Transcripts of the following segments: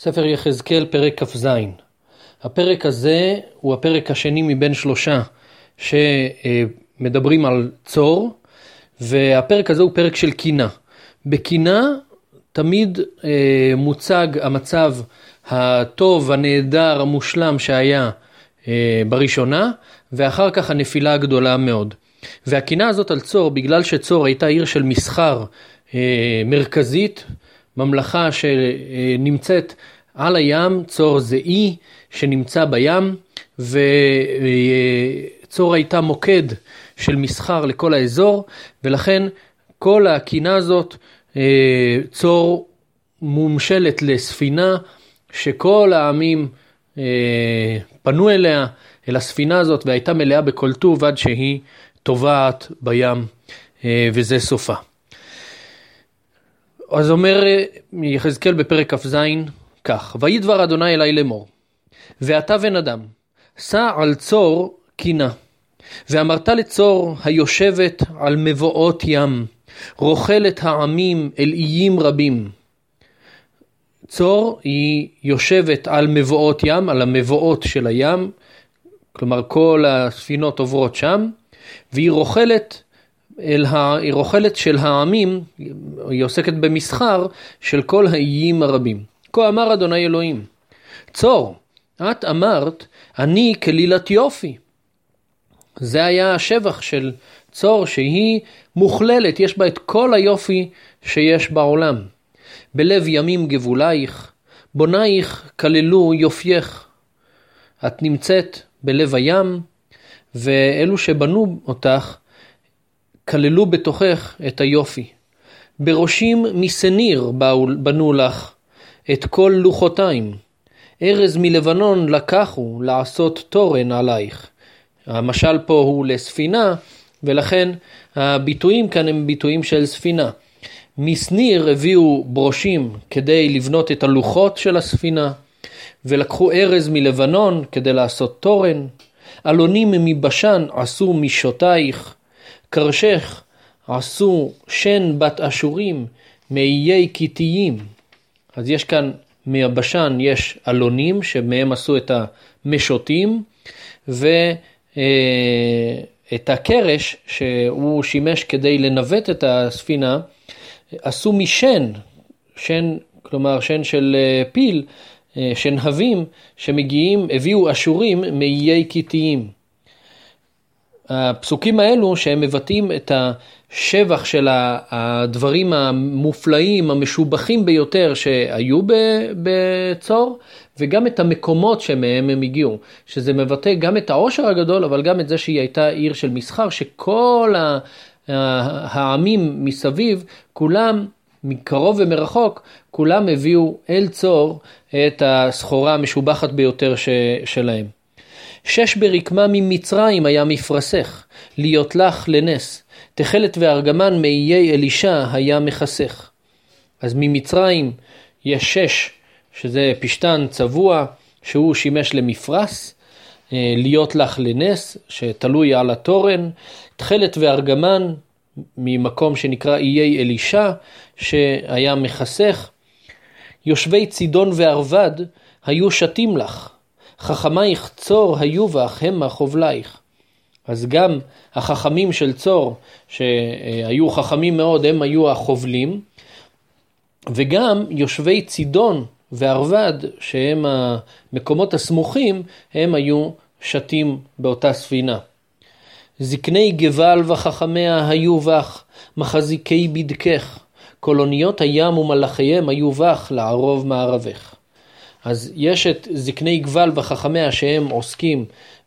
ספר יחזקאל, פרק כ"ז. הפרק הזה הוא הפרק השני מבין שלושה שמדברים על צור, והפרק הזה הוא פרק של קינה. בקינה תמיד אה, מוצג המצב הטוב, הנהדר, המושלם שהיה אה, בראשונה, ואחר כך הנפילה הגדולה מאוד. והקינה הזאת על צור, בגלל שצור הייתה עיר של מסחר אה, מרכזית, ממלכה שנמצאת על הים, צור זה אי שנמצא בים, וצור הייתה מוקד של מסחר לכל האזור, ולכן כל הקינה הזאת, אה, צור מומשלת לספינה שכל העמים אה, פנו אליה, אל הספינה הזאת, והייתה מלאה בכל טוב עד שהיא טובעת בים, אה, וזה סופה. אז אומר יחזקאל בפרק כ"ז כך, ויהי דבר אדוני אלי לאמור, ואתה בן אדם, שא על צור קינה, ואמרת לצור היושבת על מבואות ים, רוכלת העמים אל איים רבים. צור היא יושבת על מבואות ים, על המבואות של הים, כלומר כל הספינות עוברות שם, והיא רוכלת אל ה... היא רוכלת של העמים, היא עוסקת במסחר של כל האיים הרבים. כה אמר אדוני אלוהים, צור, את אמרת, אני כלילת יופי. זה היה השבח של צור, שהיא מוכללת, יש בה את כל היופי שיש בעולם. בלב ימים גבולייך, בונייך כללו יופייך. את נמצאת בלב הים, ואלו שבנו אותך כללו בתוכך את היופי. בראשים מסניר בנו לך את כל לוחותיים. ארז מלבנון לקחו לעשות תורן עלייך. המשל פה הוא לספינה, ולכן הביטויים כאן הם ביטויים של ספינה. מסניר הביאו ברושים כדי לבנות את הלוחות של הספינה, ולקחו ארז מלבנון כדי לעשות תורן. אלונים מבשן עשו משותייך, קרשך עשו שן בת אשורים מאיי כתיים. אז יש כאן מהבשן יש אלונים שמהם עשו את המשוטים ואת הקרש שהוא שימש כדי לנווט את הספינה עשו משן, שן כלומר שן של אה, פיל, אה, שנהבים שמגיעים, הביאו אשורים מאיי כתיים. הפסוקים האלו שהם מבטאים את השבח של הדברים המופלאים, המשובחים ביותר שהיו בצור, וגם את המקומות שמהם הם הגיעו, שזה מבטא גם את העושר הגדול, אבל גם את זה שהיא הייתה עיר של מסחר, שכל העמים מסביב, כולם מקרוב ומרחוק, כולם הביאו אל צור את הסחורה המשובחת ביותר שלהם. שש ברקמה ממצרים היה מפרסך, להיות לך לנס, תכלת וארגמן מאיי אלישע היה מכסך. אז ממצרים יש שש, שזה פשתן צבוע, שהוא שימש למפרס, אה, להיות לך לנס, שתלוי על התורן, תכלת וארגמן ממקום שנקרא איי אלישע, שהיה מכסך. יושבי צידון וערבד היו שתים לך, חכמייך צור היו בך המה חובלייך. אז גם החכמים של צור, שהיו חכמים מאוד, הם היו החובלים, וגם יושבי צידון וערבד, שהם המקומות הסמוכים, הם היו שתים באותה ספינה. זקני גבל וחכמיה היו בך, מחזיקי בדקך, קולוניות הים ומלאכיהם היו בך לערוב מערבך. אז יש את זקני גבל וחכמיה שהם עוסקים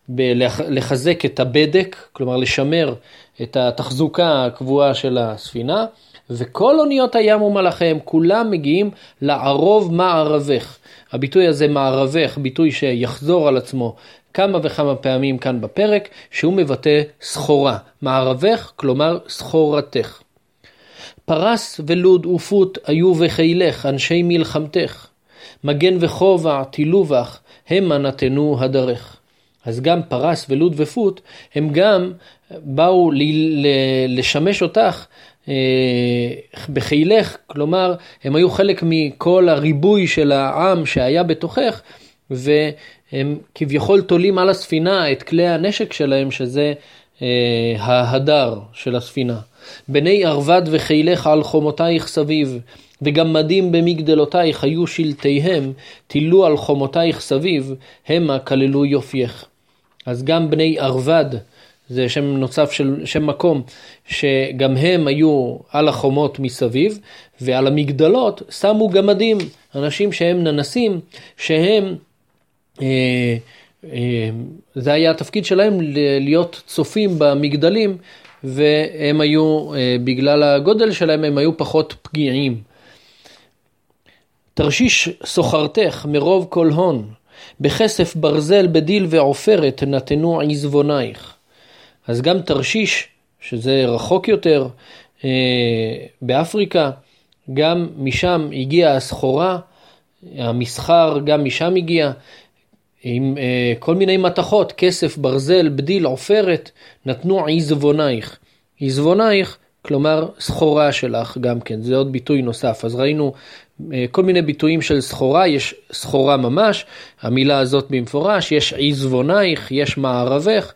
בלחזק את הבדק, כלומר לשמר את התחזוקה הקבועה של הספינה, וכל אוניות הים ומלאכיהם כולם מגיעים לערוב מערבך. הביטוי הזה מערבך, ביטוי שיחזור על עצמו כמה וכמה פעמים כאן בפרק, שהוא מבטא סחורה. מערבך, כלומר סחורתך. פרס ולוד ופות היו בחילך, אנשי מלחמתך. מגן וכובע תילו בך, המה נתנו הדרך. אז גם פרס ולוד ופות, הם גם באו לשמש אותך בחילך, כלומר, הם היו חלק מכל הריבוי של העם שהיה בתוכך, והם כביכול תולים על הספינה את כלי הנשק שלהם, שזה ההדר של הספינה. בני ערבד וחילך על חומותייך סביב, וגם מדים במגדלותייך היו שלטיהם, תילו על חומותייך סביב, המה כללו יופייך. אז גם בני ערבד, זה שם נוסף של שם מקום, שגם הם היו על החומות מסביב, ועל המגדלות שמו גמדים, אנשים שהם ננסים, שהם, אה, אה, זה היה התפקיד שלהם להיות צופים במגדלים, והם היו, אה, בגלל הגודל שלהם, הם היו פחות פגיעים. תרשיש סוחרתך מרוב כל הון, בכסף ברזל בדיל ועופרת נתנו עזבונייך. אז גם תרשיש, שזה רחוק יותר, אה, באפריקה, גם משם הגיעה הסחורה, המסחר גם משם הגיע, עם אה, כל מיני מתכות, כסף, ברזל, בדיל, עופרת, נתנו עזבונייך. עזבונייך, כלומר סחורה שלך גם כן, זה עוד ביטוי נוסף. אז ראינו כל מיני ביטויים של סחורה, יש סחורה ממש, המילה הזאת במפורש, יש עזבונייך, יש מערבך,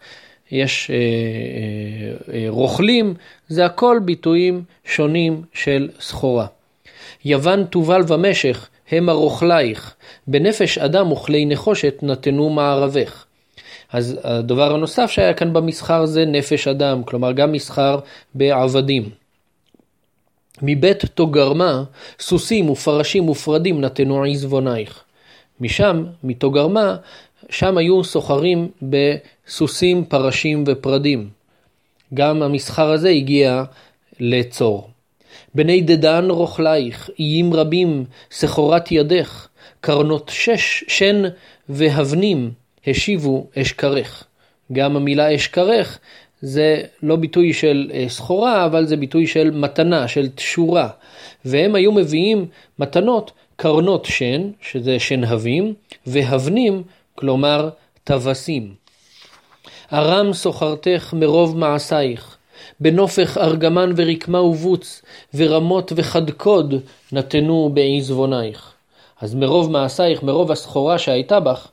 יש אה, אה, אה, רוכלים, זה הכל ביטויים שונים של סחורה. יוון תובל ומשך הם הרוכלייך, בנפש אדם וכלי נחושת נתנו מערבך. אז הדבר הנוסף שהיה כאן במסחר זה נפש אדם, כלומר גם מסחר בעבדים. מבית תוגרמה, סוסים ופרשים ופרדים נתנו עזבונייך. משם, מתוגרמה, שם היו סוחרים בסוסים, פרשים ופרדים. גם המסחר הזה הגיע לצור. בני דדן רוכלייך, איים רבים, סחורת ידך, קרנות שש, שן והבנים, השיבו אשכרך. גם המילה אשכרך זה לא ביטוי של אה, סחורה, אבל זה ביטוי של מתנה, של תשורה. והם היו מביאים מתנות, קרנות שן, שזה שנהבים, והבנים, כלומר טווסים. ארם סוחרתך מרוב מעשייך, בנופך ארגמן ורקמה ובוץ, ורמות וחדקוד נתנו בעזבונייך. אז מרוב מעשייך, מרוב הסחורה שהייתה בך,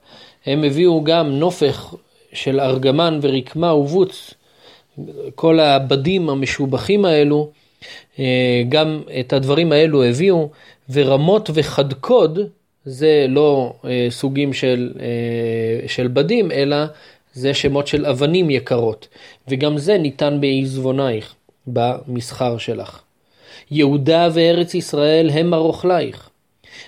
הם הביאו גם נופך של ארגמן ורקמה ובוץ, כל הבדים המשובחים האלו, אה, גם את הדברים האלו הביאו, ורמות וחדקוד, זה לא אה, סוגים של, אה, של בדים, אלא זה שמות של אבנים יקרות, וגם זה ניתן בעזבונייך, במסחר שלך. יהודה וארץ ישראל הם ארוכלייך.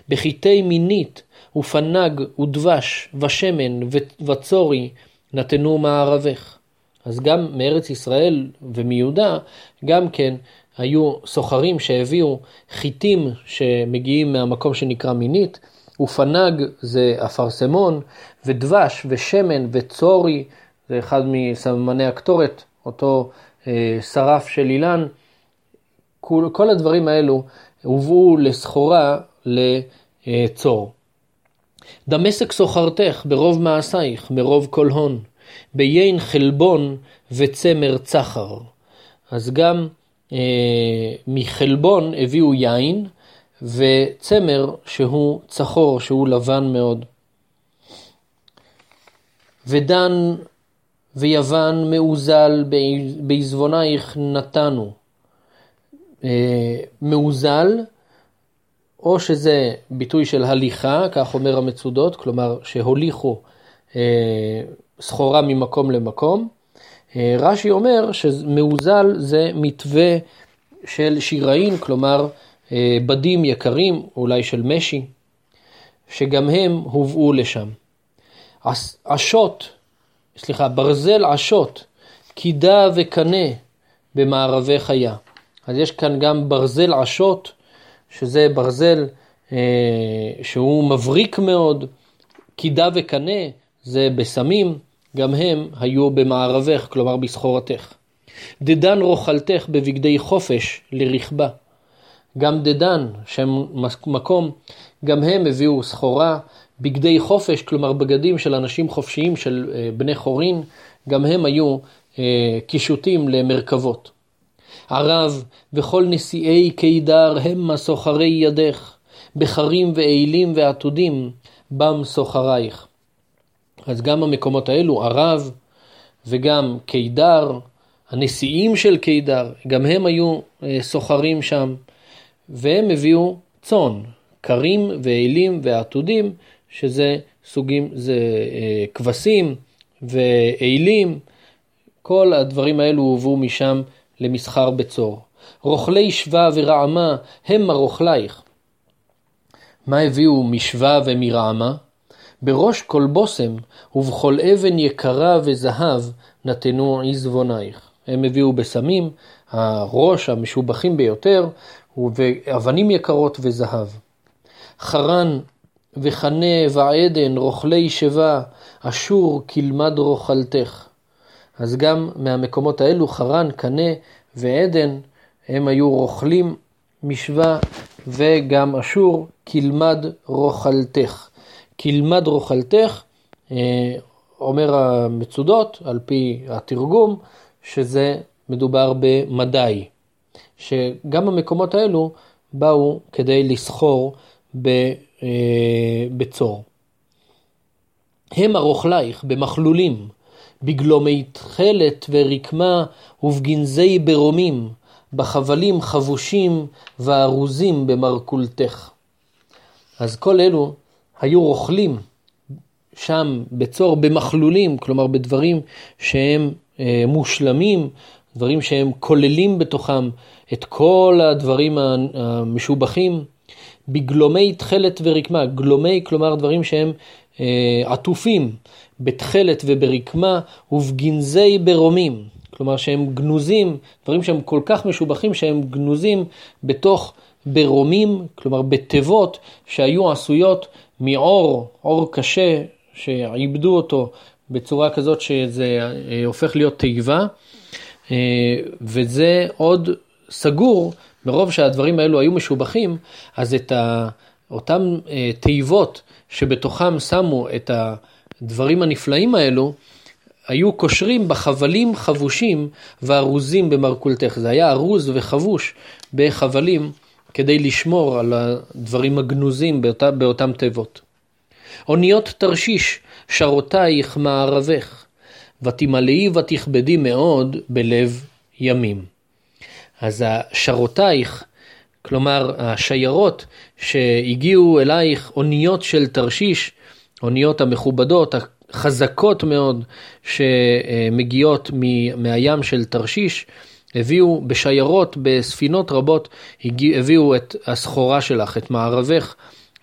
בחיטי מינית ופנג ודבש ושמן וצורי נתנו מערבך. אז גם מארץ ישראל ומיהודה, גם כן היו סוחרים שהביאו חיטים שמגיעים מהמקום שנקרא מינית, ופנג זה אפרסמון, ודבש ושמן וצורי, זה אחד מסממני הקטורת, אותו אה, שרף של אילן. כל, כל הדברים האלו הובאו לסחורה לצור. דמשק סוחרתך ברוב מעשייך, מרוב כל הון, ביין חלבון וצמר צחר. אז גם אה, מחלבון הביאו יין, וצמר שהוא צחור, שהוא לבן מאוד. ודן ויוון מאוזל בעזבונייך נתנו. אה, מאוזל, או שזה ביטוי של הליכה, כך אומר המצודות, כלומר שהוליכו אה, סחורה ממקום למקום. אה, רש"י אומר שמאוזל זה מתווה של שיראין, כלומר אה, בדים יקרים, אולי של משי, שגם הם הובאו לשם. עשות, סליחה, ברזל עשות, קידה וקנה במערבי חיה. אז יש כאן גם ברזל עשות, שזה ברזל אה, שהוא מבריק מאוד, קידה וקנה, זה בסמים, גם הם היו במערבך, כלומר בסחורתך. דדן רוכלתך בבגדי חופש לרכבה. גם דדן, שם מקום, גם הם הביאו סחורה, בגדי חופש, כלומר בגדים של אנשים חופשיים, של אה, בני חורין, גם הם היו אה, קישוטים למרכבות. ערב וכל נשיאי קידר המה סוחרי ידך, בחרים ואילים ועתודים, בם סוחרייך. אז גם המקומות האלו, ערב וגם קידר, הנשיאים של קידר, גם הם היו אה, סוחרים שם, והם הביאו צאן, קרים ואילים ועתודים, שזה סוגים, זה אה, כבשים ואילים, כל הדברים האלו הובאו משם למסחר בצור. רוכלי שווה ורעמה המה רוכלייך. מה הביאו משווה ומרעמה? בראש כל בושם ובכל אבן יקרה וזהב נתנו עזבונייך. הם הביאו בסמים, הראש המשובחים ביותר, ואבנים יקרות וזהב. חרן וחנה ועדן רוכלי שבה, אשור כלמד רוכלתך. אז גם מהמקומות האלו, חרן, קנה ועדן, הם היו רוכלים משווה, וגם אשור, כלמד רוכלתך. כלמד רוכלתך, אה, אומר המצודות, על פי התרגום, שזה מדובר במדי, שגם המקומות האלו באו כדי לסחור אה, בצור. הם הרוכלייך במכלולים, בגלומי תכלת ורקמה ובגנזי ברומים, בחבלים חבושים וארוזים במרכולתך. אז כל אלו היו רוכלים שם בצור במכלולים, כלומר בדברים שהם אה, מושלמים, דברים שהם כוללים בתוכם את כל הדברים המשובחים, בגלומי תכלת ורקמה, גלומי כלומר דברים שהם אה, עטופים בתכלת וברקמה ובגנזי ברומים, כלומר שהם גנוזים, דברים שהם כל כך משובחים שהם גנוזים בתוך ברומים, כלומר בתיבות שהיו עשויות מעור, עור קשה שעיבדו אותו בצורה כזאת שזה אה, הופך להיות תיבה, אה, וזה עוד סגור, מרוב שהדברים האלו היו משובחים, אז את אותם אה, תיבות שבתוכם שמו את הדברים הנפלאים האלו, היו קושרים בחבלים חבושים וארוזים במרכולתך. זה היה ארוז וחבוש בחבלים כדי לשמור על הדברים הגנוזים באותה, באותם תיבות. אוניות תרשיש, שרותייך מערבך, ותמלאי ותכבדי מאוד בלב ימים. אז השרותייך, כלומר השיירות שהגיעו אלייך, אוניות של תרשיש, אוניות המכובדות, החזקות מאוד, שמגיעות מהים של תרשיש, הביאו בשיירות, בספינות רבות, הביאו את הסחורה שלך, את מערבך,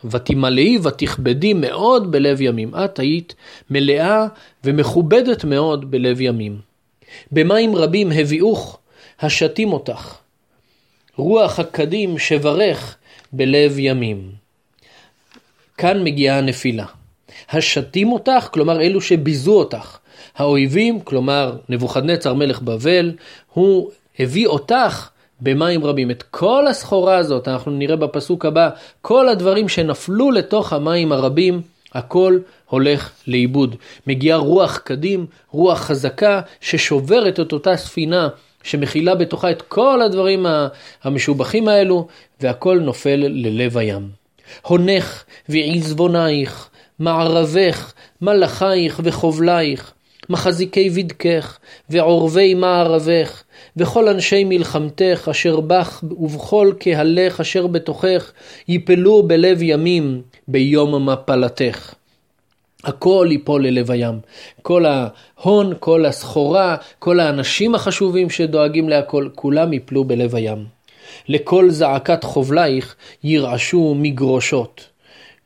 ותמלאי ותכבדי מאוד בלב ימים. את היית מלאה ומכובדת מאוד בלב ימים. במים רבים הביאוך, השתים אותך. רוח הקדים שברך בלב ימים. כאן מגיעה הנפילה. השתים אותך, כלומר אלו שביזו אותך. האויבים, כלומר נבוכדנצר מלך בבל, הוא הביא אותך במים רבים. את כל הסחורה הזאת, אנחנו נראה בפסוק הבא, כל הדברים שנפלו לתוך המים הרבים, הכל הולך לאיבוד. מגיעה רוח קדים, רוח חזקה, ששוברת את אותה ספינה שמכילה בתוכה את כל הדברים המשובחים האלו, והכל נופל ללב הים. הונך ועזבונייך, מערבך, מלאכייך וחובלייך, מחזיקי בדקך, ועורבי מערבך, וכל אנשי מלחמתך, אשר בך ובכל קהלך אשר בתוכך, יפלו בלב ימים ביום מפלתך. הכל ייפול ללב הים. כל ההון, כל הסחורה, כל האנשים החשובים שדואגים להכל, כולם ייפלו בלב הים. לכל זעקת חובלייך ירעשו מגרושות.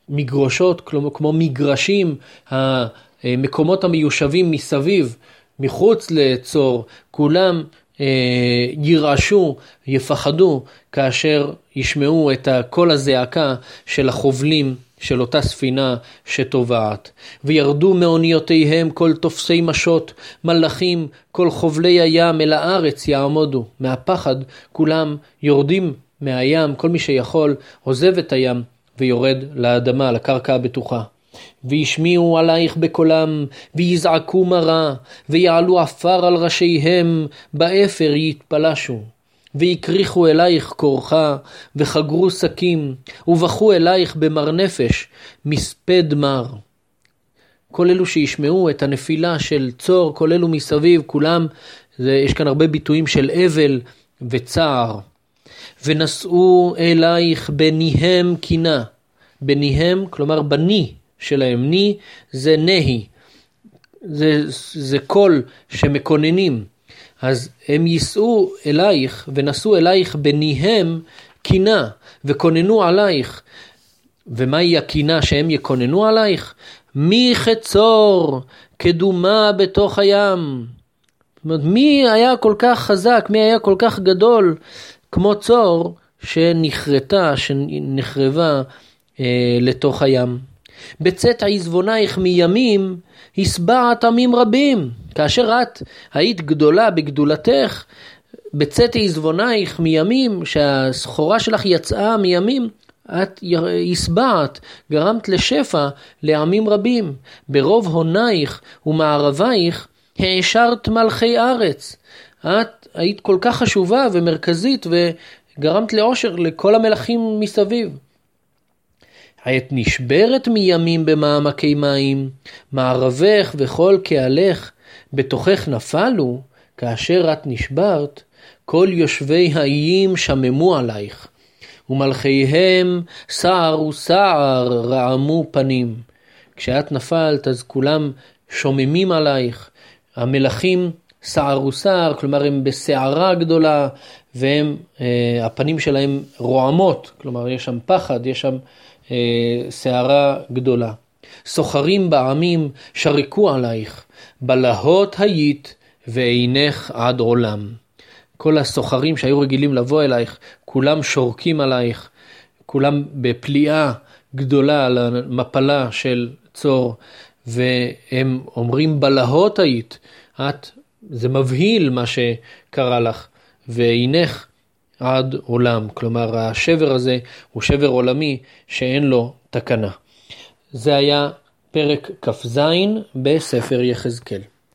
מגרושות, כלומר כמו מגרשים, המקומות המיושבים מסביב, מחוץ לצור, כולם אה, ירעשו, יפחדו, כאשר ישמעו את קול הזעקה של החובלים של אותה ספינה שטובעת. וירדו מאוניותיהם כל תופסי משות, מלאכים, כל חובלי הים אל הארץ יעמודו. מהפחד כולם יורדים מהים, כל מי שיכול עוזב את הים ויורד לאדמה, לקרקע הבטוחה. וישמיעו עלייך בקולם, ויזעקו מרה, ויעלו עפר על ראשיהם, באפר יתפלשו. והקריחו אלייך קורחה, וחגרו שקים, ובכו אלייך במר נפש, מספד מר. כל אלו שישמעו את הנפילה של צור, כל אלו מסביב, כולם, זה, יש כאן הרבה ביטויים של אבל וצער. ונשאו אלייך בניהם קינה. בניהם, כלומר בני שלהם. ני זה נהי. זה, זה קול שמקוננים. אז הם יישאו אלייך ונשאו אלייך בניהם קינה וכוננו עלייך. ומהי הקינה שהם יקוננו עלייך? מי חצור קדומה בתוך הים. זאת אומרת, מי היה כל כך חזק, מי היה כל כך גדול כמו צור שנחרטה, שנחרבה אה, לתוך הים. בצאת עזבונייך מימים, הסבעת עמים רבים. כאשר את היית גדולה בגדולתך, בצאת עזבונייך מימים, שהסחורה שלך יצאה מימים, את הסבעת, גרמת לשפע לעמים רבים. ברוב הונייך ומערבייך העשרת מלכי ארץ. את היית כל כך חשובה ומרכזית וגרמת לאושר לכל המלכים מסביב. העת נשברת מימים במעמקי מים, מערבך וכל קהלך בתוכך נפלו, כאשר את נשברת, כל יושבי האיים שממו עלייך, ומלכיהם סער וסער רעמו פנים. כשאת נפלת אז כולם שוממים עלייך, המלכים סער וסער, כלומר הם בסערה גדולה, והם, אה, הפנים שלהם רועמות, כלומר יש שם פחד, יש שם סערה אה, גדולה. סוחרים בעמים שרקו עלייך, בלהות היית ועינך עד עולם. כל הסוחרים שהיו רגילים לבוא אלייך, כולם שורקים עלייך, כולם בפליאה גדולה על המפלה של צור, והם אומרים בלהות היית, את, זה מבהיל מה שקרה לך, ועינך עד עולם. כלומר, השבר הזה הוא שבר עולמי שאין לו תקנה. זה היה פרק כ"ז בספר יחזקאל.